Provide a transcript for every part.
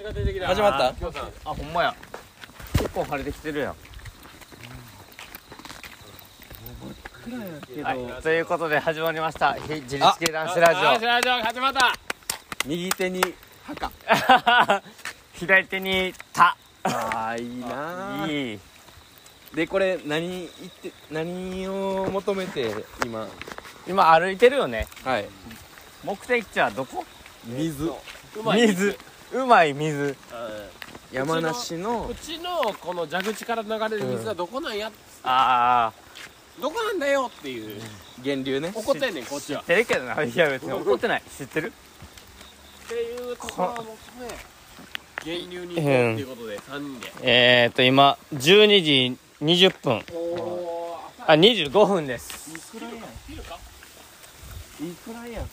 星が出てきた？始まった？あほんまや。結構晴れてきてるやん。はい、ということで始まりました。非自立系男子ラジあーラジオ始まった。右手に墓。オ 左手に「た。あーいい」な。ーいい。でこれ何言って何を求めて今？今歩いてるよね。はい。目的地はどこ？水。水うまい水。うん山梨の。うちのこの蛇口から流れる水はどこなんや、ああ。どこなんだよっていう。源流ね。怒ってんねんこっちは。知ってるけどな。いや別に怒ってない。知ってる？っていうところを求め源流に行こうっていうことで3人で。えー、っと今12時20分。おおあ25分です。いくらやん。いくらやん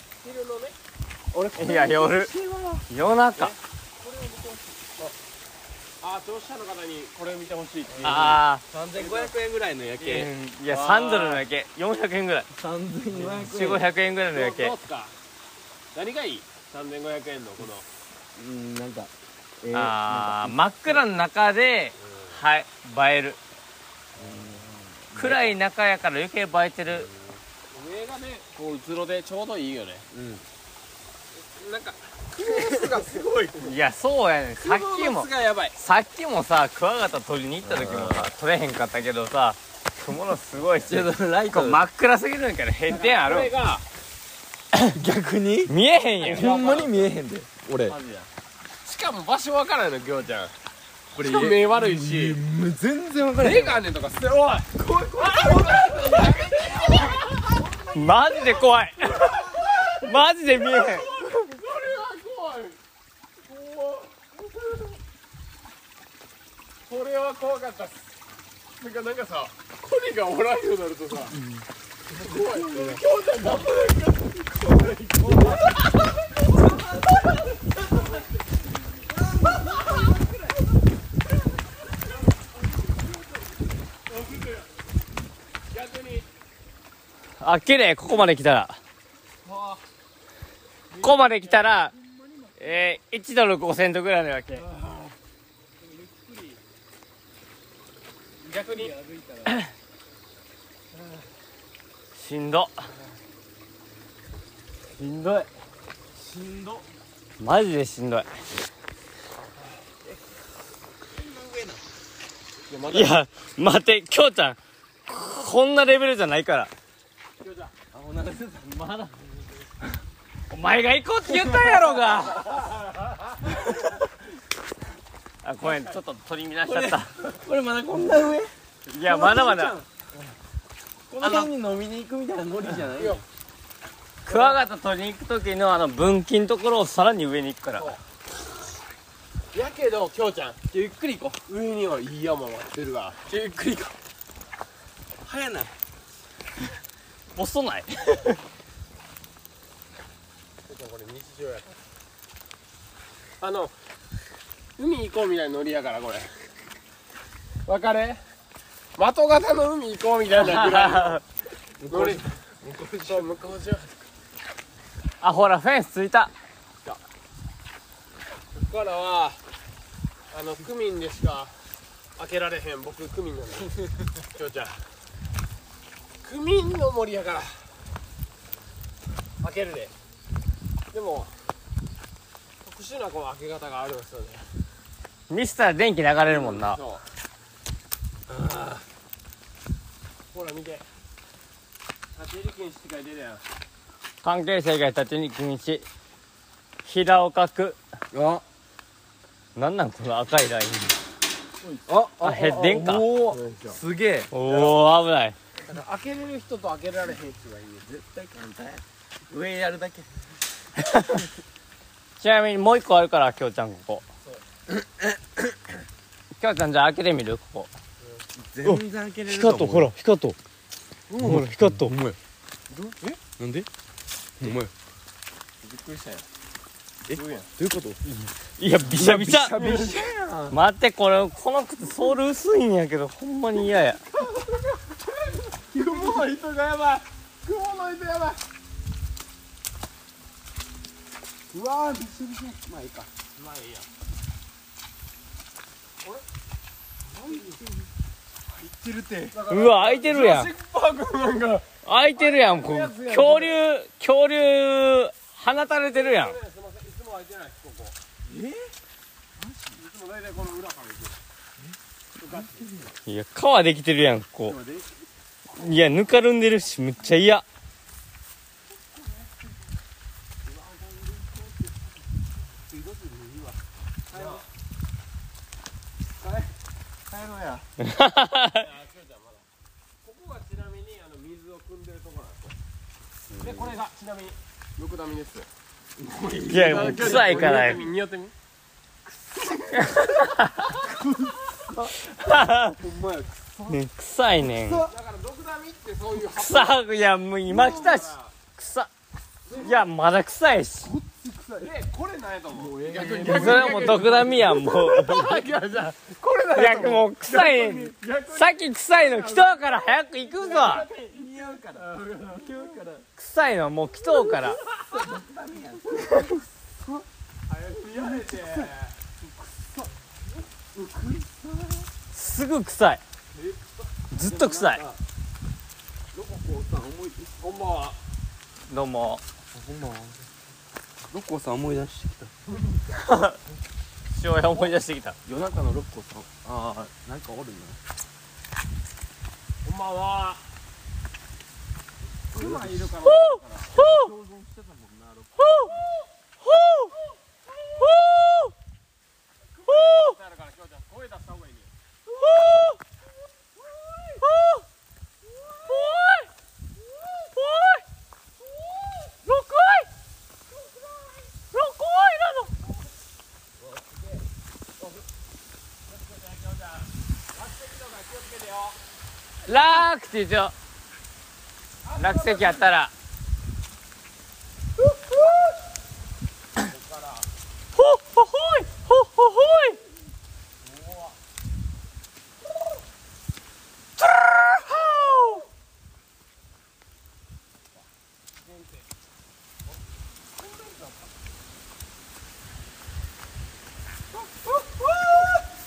いや夜夜中これを見てほしいああ聴者の方にこれを見てほしいっていう。あ3500円ぐらいの夜あ景いや3ドルの夜景。400円ぐらい。3500円。4500円ぐらいの夜景。どうすか？何がいい？3500円のこの。うんなんかえーああ真っ暗の中ではい映える。暗い中やから余計映えてる。上がねこううつろでちょうどいいよね。うんなんか雲巣がすごい。いやそうやねん。さっき雲も巣がやばい。さっきもさクワガタ取りに行った時もさ取れへんかったけどさ雲のすごいしちょっとライト。こう真っ暗すぎるんから変点あるこれが 逆に？見えへんやんほんまに見えへんで俺。マジやしかも場所わからないのきょうちゃん。こしかも目悪いし。全然分からへん。目があんねんとかすおい。怖い怖い。マジで怖い。マジで見えへんこれは怖い怖いこれは怖かったっす。なんかなんかさコリがおらんようになるとさ怖いきょうちゃん頑張れ逆にあ綺麗ここまで来たら。ここまで来たらえー、1ドル5セントぐらいのわけ逆に。しんど。しんどい。しんど。マジでしんどい。いや待ってきょうちゃん。こんなレベルじゃないから。きょうちゃんまだ。お前が行こうって言ったんやろうが あごめんちょっと取り乱しちゃった。これまだこんな上？いやまだまだ。この辺に飲みに行くみたいなノリじゃない？よクワガタ取りに行く時のあの分岐のところをさらに上に行くから。やけどきょうちゃんゆっくり行こう。上にはいい山待ってるからゆっくり行こ早ない。遅ない。うこれ日常やから。あの海行こうみたいなノリやからこれ。わかる的型の海行こうみたいなぐらいのノリ。そう向こう上こあほらフェンスついた。こからはあのクミンでしか開けられへん僕クミンなんだ。きょうちゃん。クミンの森やから開けるで。でも特殊なこの開け方があるんですよねミスター電気流れるもんな。そう。あーほら見て。立ち入り禁止って書いてるやん。関係者以外立ちに禁止。平岡区。あ。なんなんこの赤いライン。ああヘッデンか。おー。すげえ。おお危ない。開けれる人と開けられへん人がいる絶対簡単や。上やるだけ。ちなみにもう一個あるからきょうちゃんここきょうちゃんじゃあ開けてみる？ここ。全然開けれると思う。ら光っとほら光っとほんまやえ？なんで？ほんまやびっくりしたよ。え？どうやん。どういうこと？いやびしゃびしゃ。びしゃやん。待ってこれこの靴ソール薄いんやけどほんまに嫌や。雲の糸がやばい。雲の糸やばい。うわーびしょびしょ。まあいいか。まあいいやてるってうわ開いてるやん。開いてるやんこう。恐竜恐竜放たれてるやん。すいや川できてるやんこういやぬかるんでるしむっちゃ嫌帰ろうや。ここがちなみにあの水を汲んでるところなんですよでこれがちなみにムクダミです。いやもう臭いから匂ってみ。ね臭いねん。だからドクダミってそういう臭いやもう今来たし。臭いやまだ臭いしぱでこれなんやと思う。逆に。それはもう毒ダミやんもうこれなんいやもう臭いさっき臭いの来とうから早く行くぞ似合うから似合うから臭いのはもう来とうからやめてすぐ臭いずっと臭いロココさん思いこんばんはどうもほんまロコさん思い出してきた。父親思い出してきた。夜中のロコさん。ああなんかおるな。こんばんは。いるから共存してたもんなロコあるからきょうちゃん声出した方がいいねラークって言う落石あったらほっほほいほっほほいトゥルーホー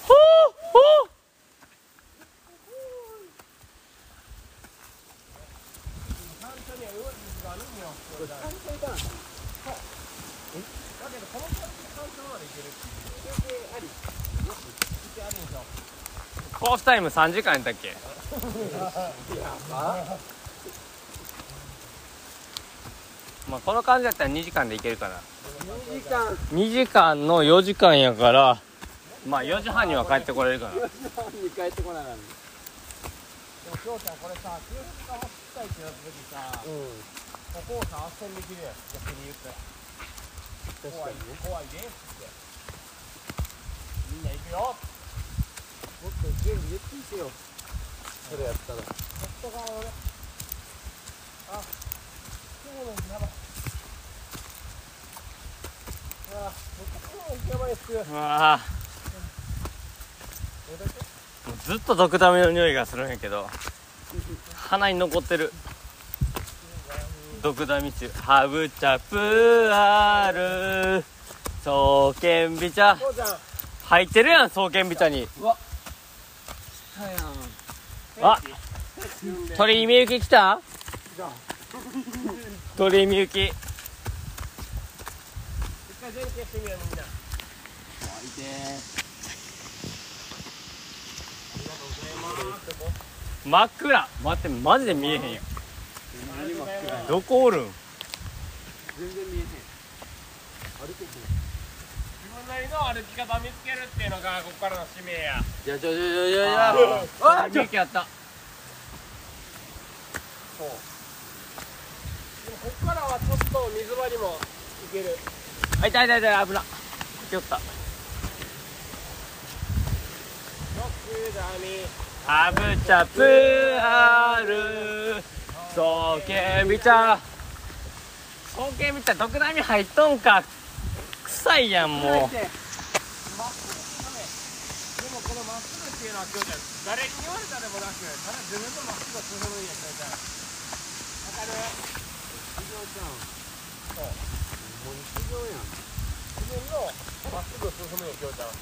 ほうほうコースタイム3時間やったっけ？まあこの感じだったら2時間でいけるかな。2時間。2時間の4時間やから。まあ4時半には帰ってこれるかな。に帰ってこないなんでもきょうちゃんこれさ休日が走ったいってなった時さうん。ここをさ斡旋できるやん。逆に言ったら。怖い怖いでっつって。みんな行くよ準備ゆっくりしよう。それやったら。外側のね。あ今日のやばい。あ僕もやばいっすよ。うわずっと毒ダミの匂いがするんやけど鼻に残ってる。毒ダミ中。ハブチャプール。双剣ビ茶入ってるやん双剣ビ茶に。たやんあ鳥居みゆき来た？鳥居みゆき。一回前傾してみようみんな。真っ暗。待ってマジで見えへんや。んどこおるん？全然見えへん。歩けへんなりの歩き方見つけるっていうのがここからの使命や。じゃじゃじゃじゃじゃあみゆきあった。そう。でもここからはちょっと水場にも行ける。あいたいたいた危な。った。毒ダミハブチャプール双剣ビ茶双剣ビ茶毒ダミ入っとんか臭いやんもう。でもこのまっすぐっていうのは今日ちゃん。誰に言われたでもなくただ自分のまっすぐを進むんや今日ちゃんわかるちゃんそう自分のまっすぐ進むんや今日ちゃん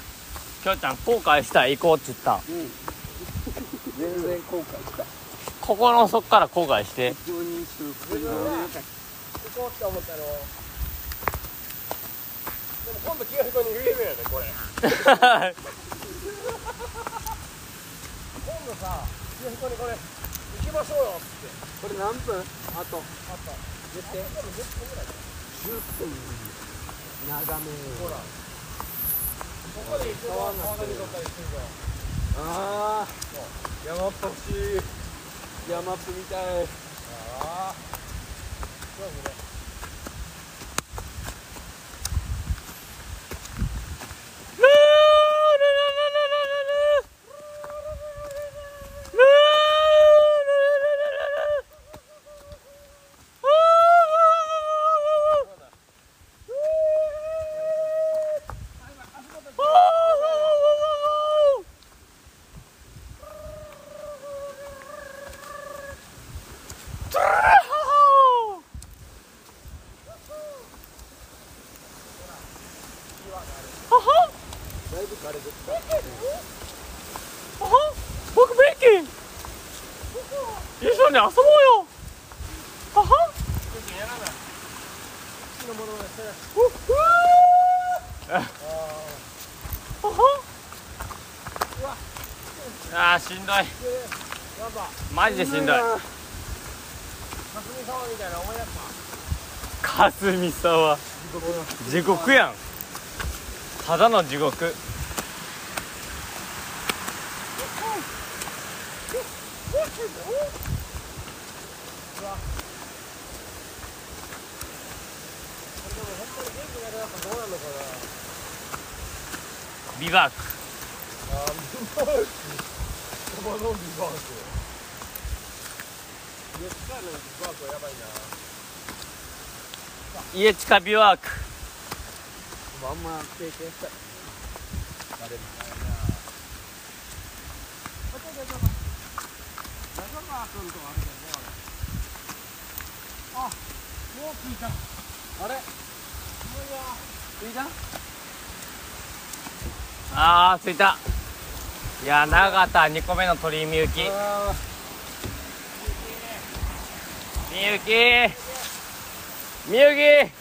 きょうちゃん後悔したら行こうって言った。全然後悔した心の底から後悔して。非常に修復自分が行こうって思ったの今度清彦に言えるやでこれ今度さ清彦にこれ行きましょうよ。ってこれ何分？あと。あった言って。10分ぐらい10分長めほらここで一度川上りとったりするぞああ山っぱし山っぷみたいああそうですねだいぶ枯れてきた僕ベッキー一緒に遊ぼうよははやらない死のものまねしてないあーしんどいやっぱマジでしんどい。霞沢みたいな思い出したかすみさは地獄やん。ただの地獄。ビバーク。あービバーク家近ビバークあんま経験したいあれみた？いな中川君とあるけどねあもう聞いた？あれもういやいいじゃんあー着いた。いや長田2個目の鳥居みゆきみあゆき。みゆき。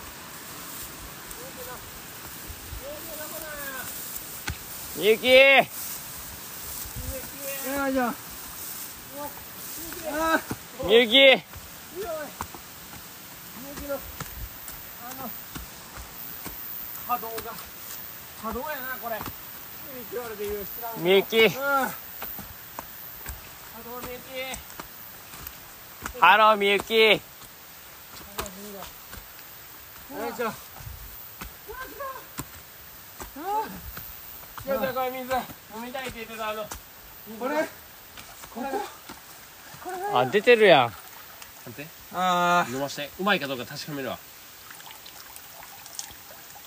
みゆき。みゆき。みゆきのあの波動が。波動やなこれ。スピリチュアルでいう知らん。みゆき。うん。波動みゆきハローみゆき。よいしょよいしょこれ水飲みたいって言ってたあのこれあ出てるやん。あ飲まして。うまいかどうか確かめるわ。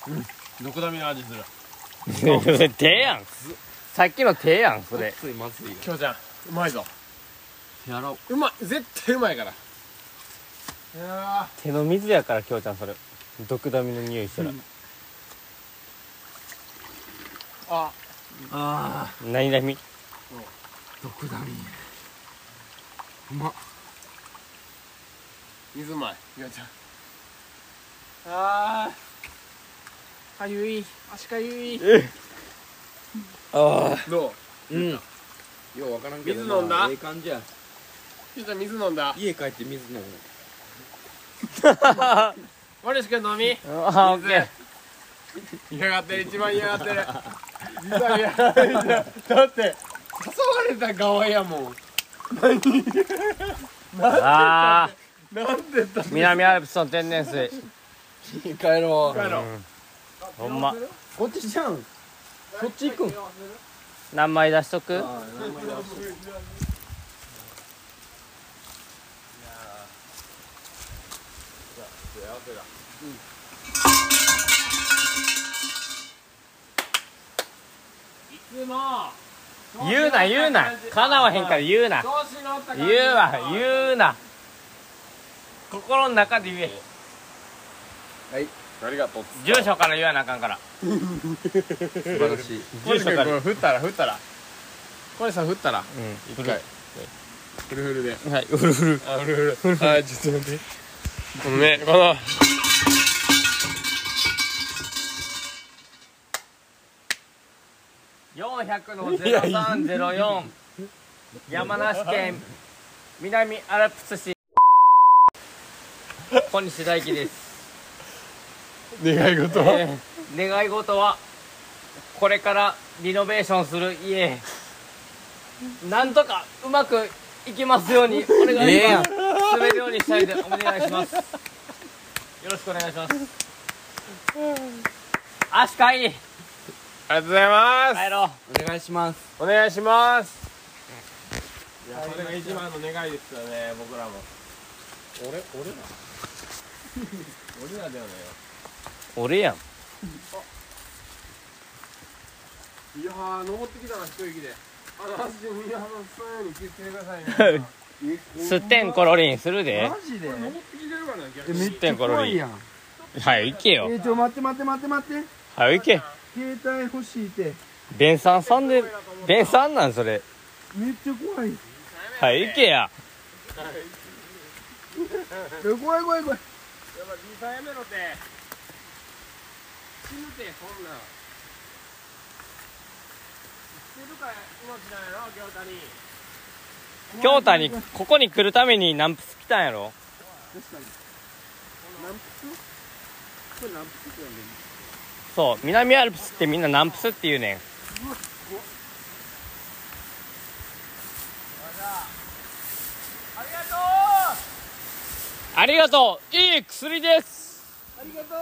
うん。どこだみの味する。手やん。さっきの手やんそれ。ついまずいよ。きょうちゃん。うまいぞやろう。うまい絶対うまいから。いや手の水やからきょうちゃんそれ。毒ダミの匂いしたらあ。あ何々？毒ダミ。うまっ。水うまいきょうちゃん。あー。かゆい。足かゆい。あどう？うん。ようわからんけど水飲んだ？ええ感じやきょうちゃん水飲んだ。家帰って水飲む。森下飲み。あオッケー。嫌がってる。一番嫌がってる。実は嫌がってる。だって誘われた側やもん。あなんでだ？ー南アルプスの天然水。帰ろう。帰ろう。ほんま。こっちじゃん。そっち行くん？何枚出しとくいつも言うな言うな。叶わへんから言うな。言うわ言うな。心の中で言え。はい。ありがとう住所から言わなあかんから。素晴らしい。これこれ振ったら振ったら。これさ振ったら。うん。一回。フルフルで。はいうるうるあフルフル。はいちょっと待って。このねこの400の0304山梨県南アルプス市。小西大輝です、願い事は？えー願い事はこれからリノベーションする家。なんとかうまくいきますようにお願いします。滑るようにしたいでお願いします。よろしくお願いします。足かいありがとうございます。帰ろう。お願いします。お願いします。いやそれが一番の願いですよね僕らも。俺俺ら？俺らだよね。俺やん。いやー登ってきたな一息で。あの足にいやそういうように気をつけてくださいね。すってんころりんするで。マジで？登ってきてるからな逆えにめっちゃ怖いやん。はい行けよ。えちょ待って待って待って待って。はい行け携帯欲しいって。弁さんさんで弁さんなんそれ。めっちゃ怖い。はい行けや。え怖い怖い怖い。やっぱ B さんやめろって死ぬてそんなん。知ってるから命なんやろ京太に。京太にここに来るために南仏来たんやろ。確かに。南仏これ南仏って呼んでるそう南アルプスってみんな南仏って言うねん。ありがとうありがとう。いい薬です。ありがとう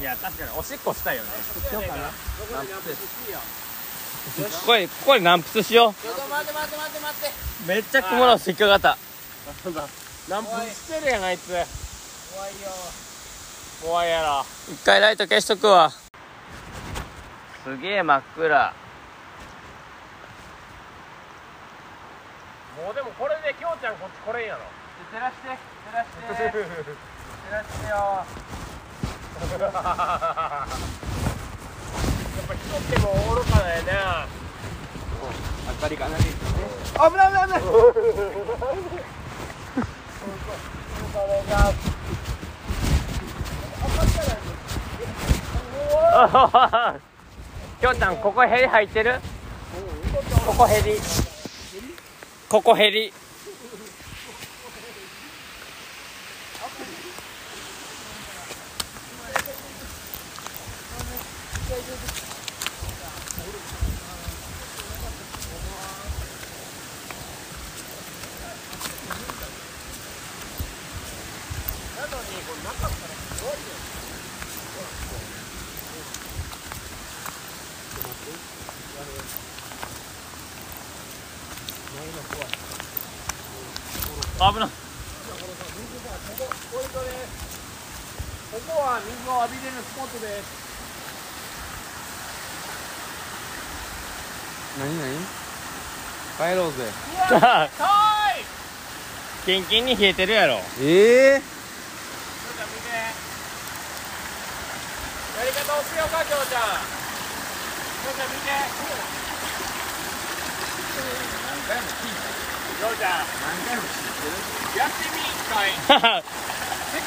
い。や確かにおしっこしたい。よねう今日かなこれここで南仏しよちょっと待って待って待って待ってうめっちゃ雲の引っかかった何分してるやんあい。つ怖いよ。怖いやろ。一回ライト消しとくわ。すげえ真っ暗。もうでもこれできょうちゃんこっち来れんやろ。照らして照らして照らしてよ。やっぱ人っても愚かだよね明かりがないですね危ない危ない危ない きょうちゃんここヘリ入ってるここヘリここヘリ危な。いここは水を浴びれるスポットです。何何？帰ろうぜ。は いキンキンに冷えてるやろ。ええちょっと見て。やり方教えようかきょうちゃん。きょうちゃん見てきょうちゃん。何回もやってみ一回世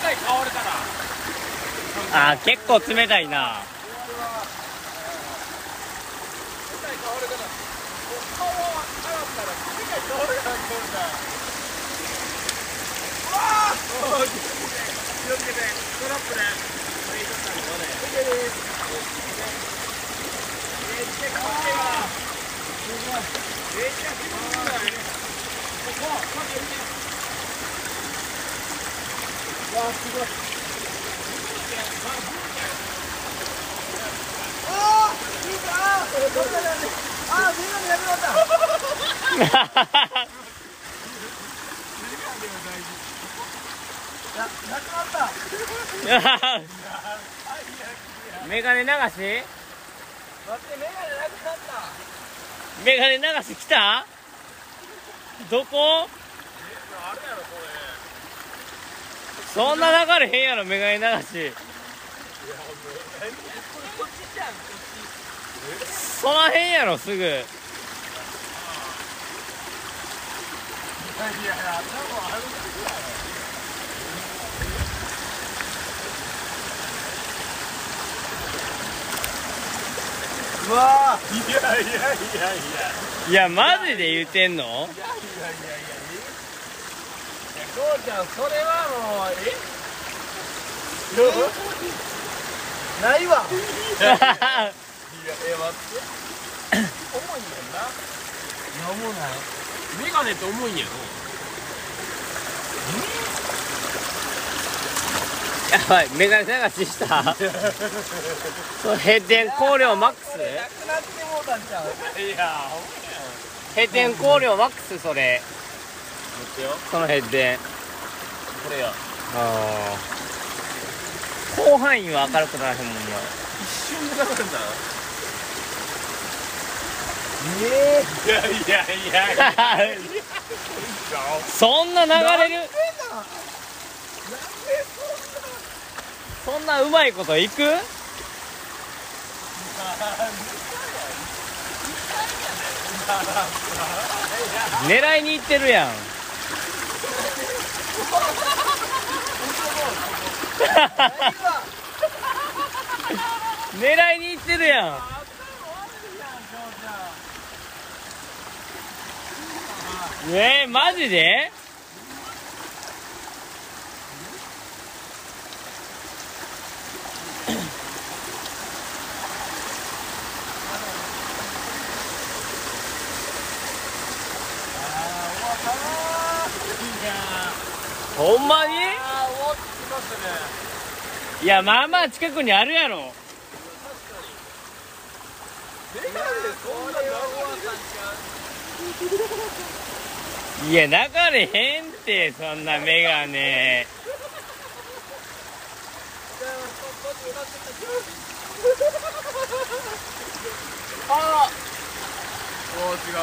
界変わるから あ結構冷たいな。世界変わるかたら世界変わるからうわ気をつけて。ストラップいメガネ流し待ってメガネなくなった。メガネ流し来た。どこあれやろこれそんな流れへんやろメガネ流し。そらへんやろすぐ。いやいや頭あるうわいやいやいやいや。いやマジで言うてんの？いやいやいやうちゃんそれはもうえないわいやえ待って。重いんやんななんもないメガネって。重いんやろやばいメガネ流ししたそれ閉店光量マックスなくなって。もうたんちゃういや閉店光量マックスそれその閉店これや。ああ広範囲は明るくならへんもんな。一瞬で流れたえいやいやいやいや。そんな流れる？そんな？うまいこといく？狙いにいってるやん 狙いに行ってるやん。えー、マジで？ほんまに？あー終わってきましたね。いやまあまあ近くにあるやろ。メガネそんな流いや流れへんってそんなメガネ。あおー違う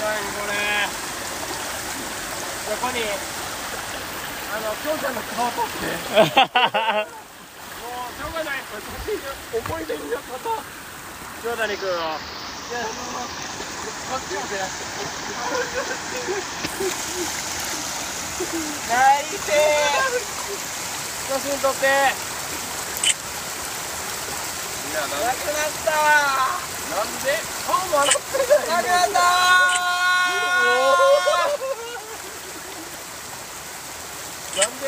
何これ？ここにあのきょうちゃんの顔撮って。もうしょうがない。これ思い出になった。塩谷君。をこっちも出や泣いて写真撮って。いやなくなったなんで？顔も洗ってないなくなったなんで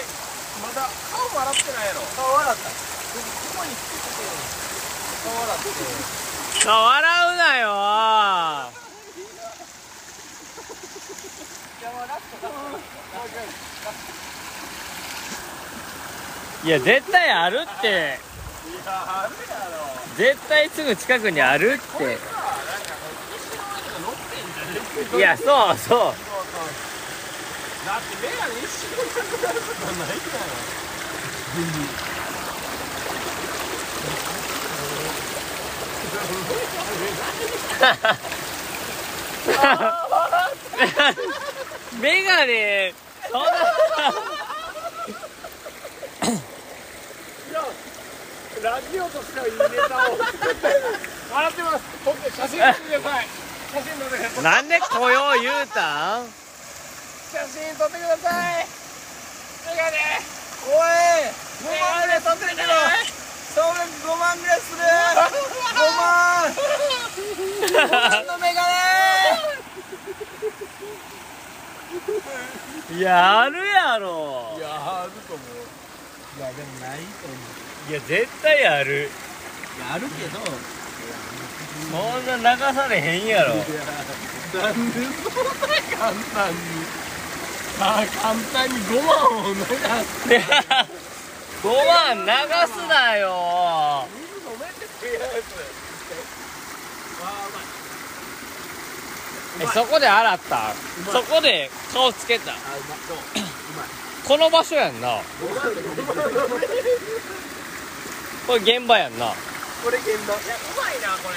まだ顔も洗ってないやろ？顔笑った。でもここにつけてて顔笑って顔笑うなよ。いや絶対あるって。いやあるやろ絶対すぐ近くにあるってさあなんか石の上とか乗ってんじゃねえって。いやそうそうだってメガネ一瞬でなくなることないからメガネそんなラジオとしてはいいネタを笑ってます撮って写真撮ってください写真撮ってくださいなんで雇用言うたん写真撮ってください。メガネ。おい5万ぐらい取ってるけど。それ5万ぐらいする。5万。5万のメガネ。いやあるやろ。いやあると思う。いやでもないと思う。いや絶対ある。いやあるけど。そんな流されへんやろ。なんでそんな簡単にあ簡単に5万を流す5万流すなよ。水飲めってくれやつわあうまい。えそこで洗った？そこで顔つけた？この場所やんな。これ現場やんな。これ現場。いやうまいなこれ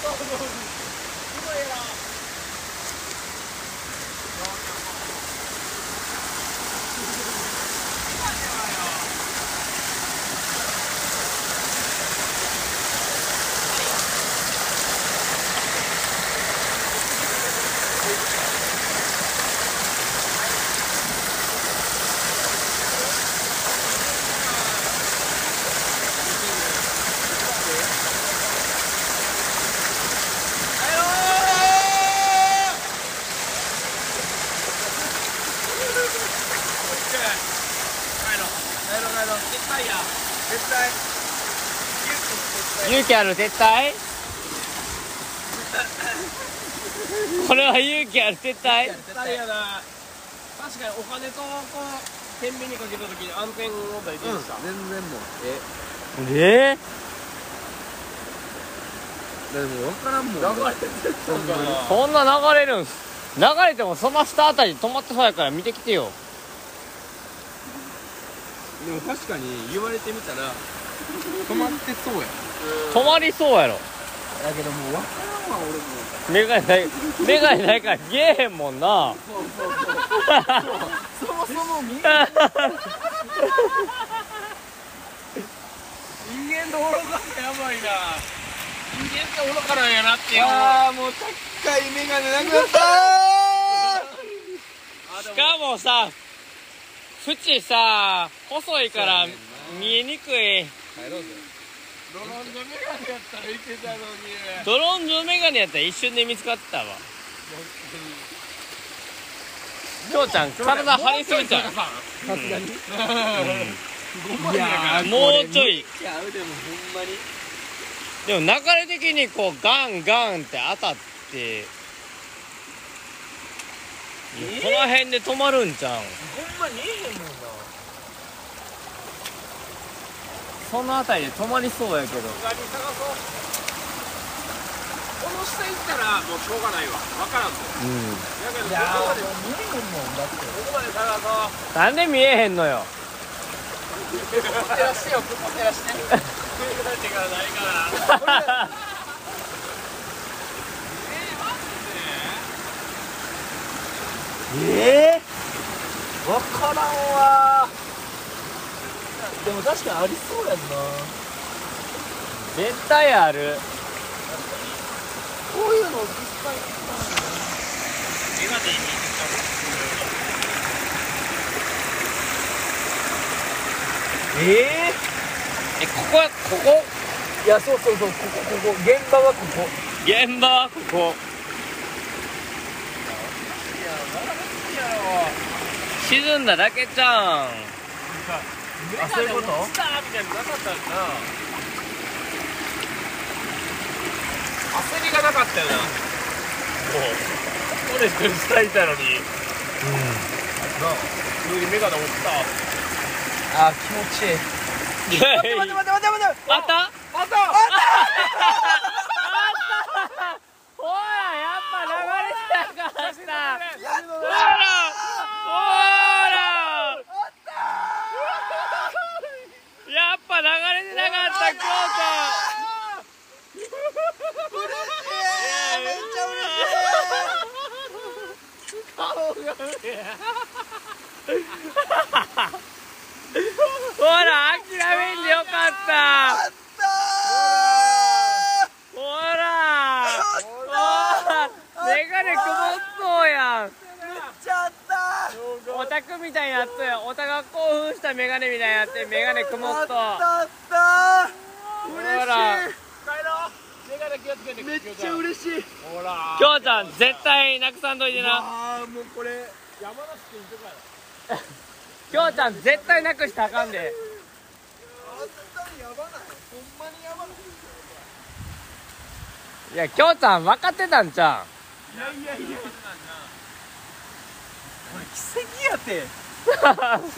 い勇気ある撤退 これは勇気ある撤退絶対やな確かにお金とこう天秤にかけた時に安全問題出てた、全然もうえ。えでも分からんもん。流れてるそんな流れるんす。流れてもその下あたり止まってそうやから見てきてよ。でも確かに言われてみたら止まってそうや。止まりそうやろ。だけどもう分からんわ俺も。メガネないメガネないから見えへんもんな。そもそも見人間の愚かさやばいな。人間って愚かなんやなってああもう高い眼鏡なくなった。しかもさ縁さ細いから見えにくい帰ろうぜ。ドロンでメガネやったらいけたのに。ドロンズメガネやったら一瞬で見つかってたわ。きょうちゃん体張りすぎちゃう。さすがに。いいやもうちょい。いやでもほんまに。でも流れ的にこうガンガンって当たってこの辺で止まるんちゃうん？ほんま見えへんもんなその辺りで止まりそうやけど。他に探そうこの下行ったらもうしょうがないわ。分からんぞ。うん。だけどここまでこ見えへんもんだってこまで探そう。なんで見えへんのよ。照らしてよ。照らして。メガネがないから。ええ分からんわでも確かにありそうやんな。絶対ある。こういうの実際メガネにえええここはここ？いやそうそうそうここここ現場はここ。現場はここ。沈んだだけじゃんあそういうこと？落ちたみたいなのなかったよな焦りがなかったよな。もうこれ一人下いたのに。なあ急にメガネ落ちた。あ気持ちいい。待待って待って待って待って。あった？あった。あったほらやっぱ流れてなかったほらほらやっぱ流れてなかった京めっちゃ嬉しい都ほら諦めんでよかったやったほらほらメガネ曇っそうやんーやっちゃったオタクみたいになっとやオタが興奮したメガネみたいになってメガネ曇っとやったったほ嬉らし帰ろうメガネ気をつけていめっちゃ嬉しいほらきょうちゃん絶対なくさんといてなああもうこれ山梨県行くからきょうちゃん絶対なくしたらあかんで。いやきょうちゃん分かってたんちゃいやいやいやこれ奇跡やてい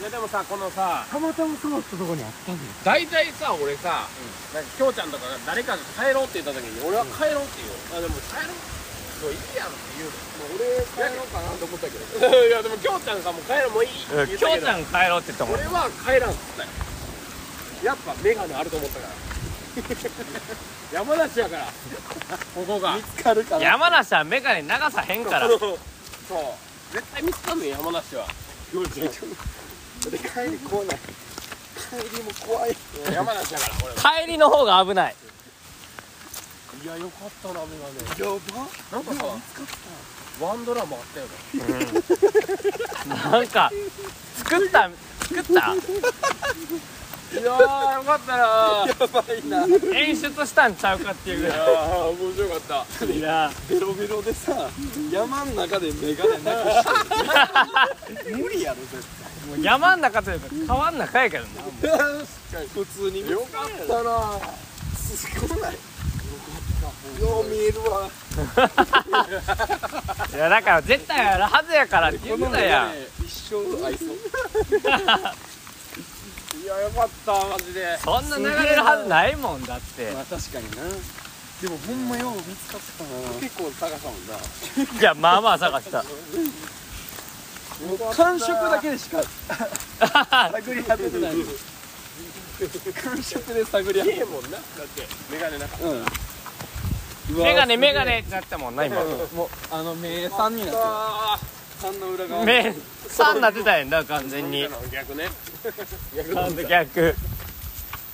やでもさこのさたまたまそうったとこにあったんだよ大体さ俺さ、なんかきょうちゃんとかが誰かが帰ろうって言った時に俺は帰ろうって言う、あでも帰ろうもういいやろって言うの。もう俺帰ろうかなと思ったけど。いやでもきょうちゃんがもう帰ろうもういい。ってう言ったけど。きょうちゃん帰ろうって言ったもん。俺は帰らんっつったよ。やっぱメガネあると思ったから。山梨やから。ここが。見つかるかな。山梨はメガネ流さへんから。そう。絶対見つかんねん山梨は。で帰り来ない帰りも怖い。山梨やから俺は。帰りの方が危ないいやよかったなメガネ。やばなんかさワンドラマあったよななんか作った作った？いやーよかったな。やばいな。演出したんちゃうかっていうぐいらい。やー面白かった。いや。ベロベロでさ山ん中でメガネなくして無理やろ絶もう山ん中というか川ん中やけどな対普通に。よかったな。すごないよう見えるわ。いやだから絶対やるはずやからって言ったや。ん一生愛そういやよかったマジで。そんな流れるはずないもんだって。まあ確かにな。でもほんまよう見つかったな。結構探したもんな。いやまあまあ探した。感触だけでしか 探り当ててない。感触で探り当ていいもんな。だってメガネなかったうんメガネメガネ。ってなったもんな今。もうあの目3になってある3の裏側。目3なってたやんな完全に。ー逆ね。逆逆。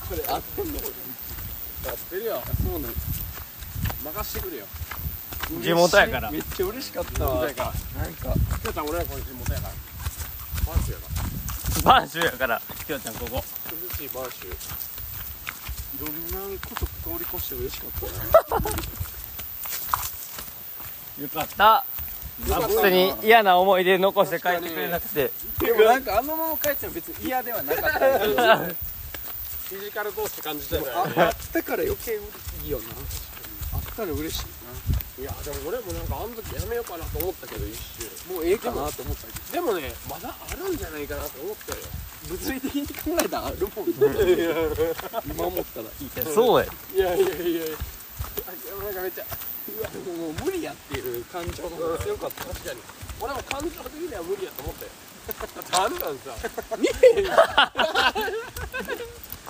これ合ってんのってるよ。そうなん。任してくれよ。地元やから。めっちゃ嬉しかったわなんか。きょうちゃん俺らこれ地元やから。バンシュやから播州やから。きょうちゃんここ。涼しいバンシュいろんなこと通り越して嬉しかったな。よかった。よかったな普通に嫌な思い出残して帰ってくれなくて。でもなんかあのまま帰っちゃう別に嫌ではなかったけどあフィジカル同士感じてるよあねったから余計いいよな。あったら嬉しいいやでも俺もなんかあの時やめようかなと思ったけど一瞬なもうええかなと思ったけでもねまだあるんじゃないかなと思ったよ。ど物理的に考えたらあるもんね。今思ったらいやそうや。いやいやいやいや。あなんかめっちゃうわもう無理やっていう感情の方が強かった。確かに。俺も感情的には無理やと思ったよ。あんなんさ。見えへん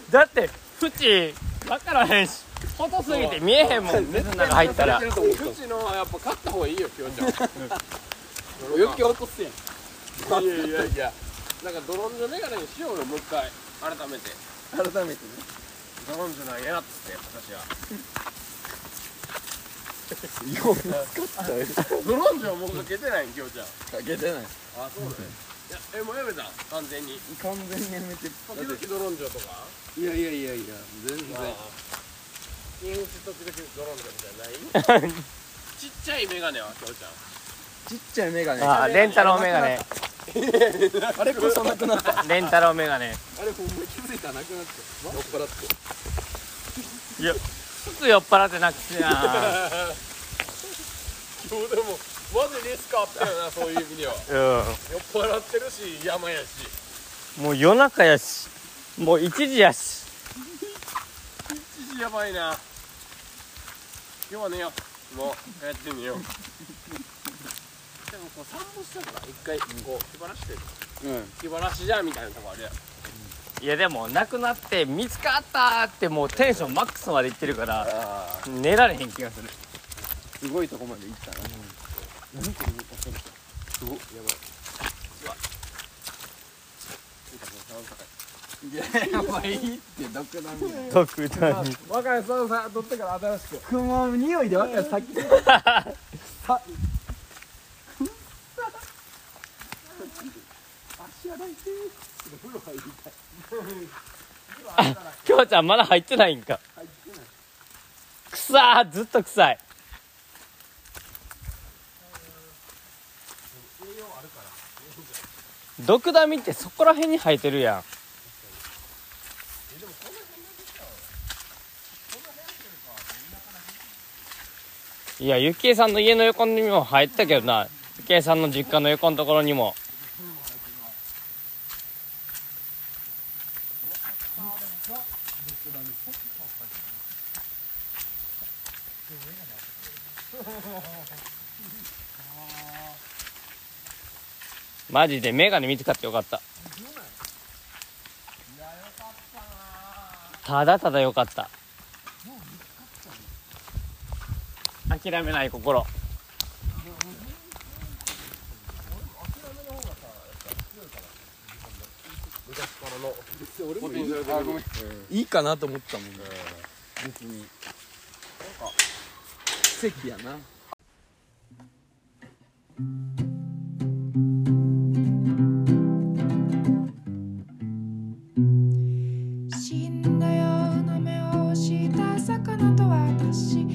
だって縁分からへんし細すぎて見えへんもん水の中入ったらうちのはやっぱ勝った方がいいよきょうちゃん余計落とすやんいやいやいやなんかドロンジョメガネにしようよもう一回改めて改めてねドロンジョなんやっつって私はよう見つかったよドロンジョもうかけてないんきょうちゃんかけてないあそうだねいやえもうやめた完全に完全にやめて時々ドロンジョとかいやいやいやいや全然あインチ時々ドロンジョみたいな。ないちっちゃいメガネはきょうちゃん。ちっちゃいメガネ。あレンタロウメガネ。あれこそなくなった。レンタロウメガネ。あれほんま気づいたらなくなって。酔っ払っていやすぐ酔っ払ってなくてな今日でもマジリスクあったよなそういう意味では。う酔っ払ってるし山やし。んもう夜中やし。もう1時やし。一時やばいな今日はねよもう帰ってみよう。でもこう散歩したから一回こう気晴らしてる。うん。気晴らしじゃんみたいなとこあるやん。いやでもなくなって見つかったってもうテンションマックスまでいってるからあ寝られへん気がする。すごいとこまで行ったな。何これ恐ろしいすごっやばい。いややばいってどこだみたいな特段若いそのさ取ってから新しく。雲の匂いで分かるさっき。足洗いて風呂入りたいきょうちゃんまだ入ってないんか。入ってない臭ーずっと臭い。栄養あるから毒ダミってそこら辺に生えてるやんえでもこの辺だけちゃうこの辺っていうか田舎だいやゆきえさんの家の横にも生えてたけどな。ゆきえさんの実家の横のところにも。マジでメガネ見つかってよかった。ただただよかった。諦めない心。いいかなと思ったもんね。別に。奇跡やな。死んだような目をした魚と私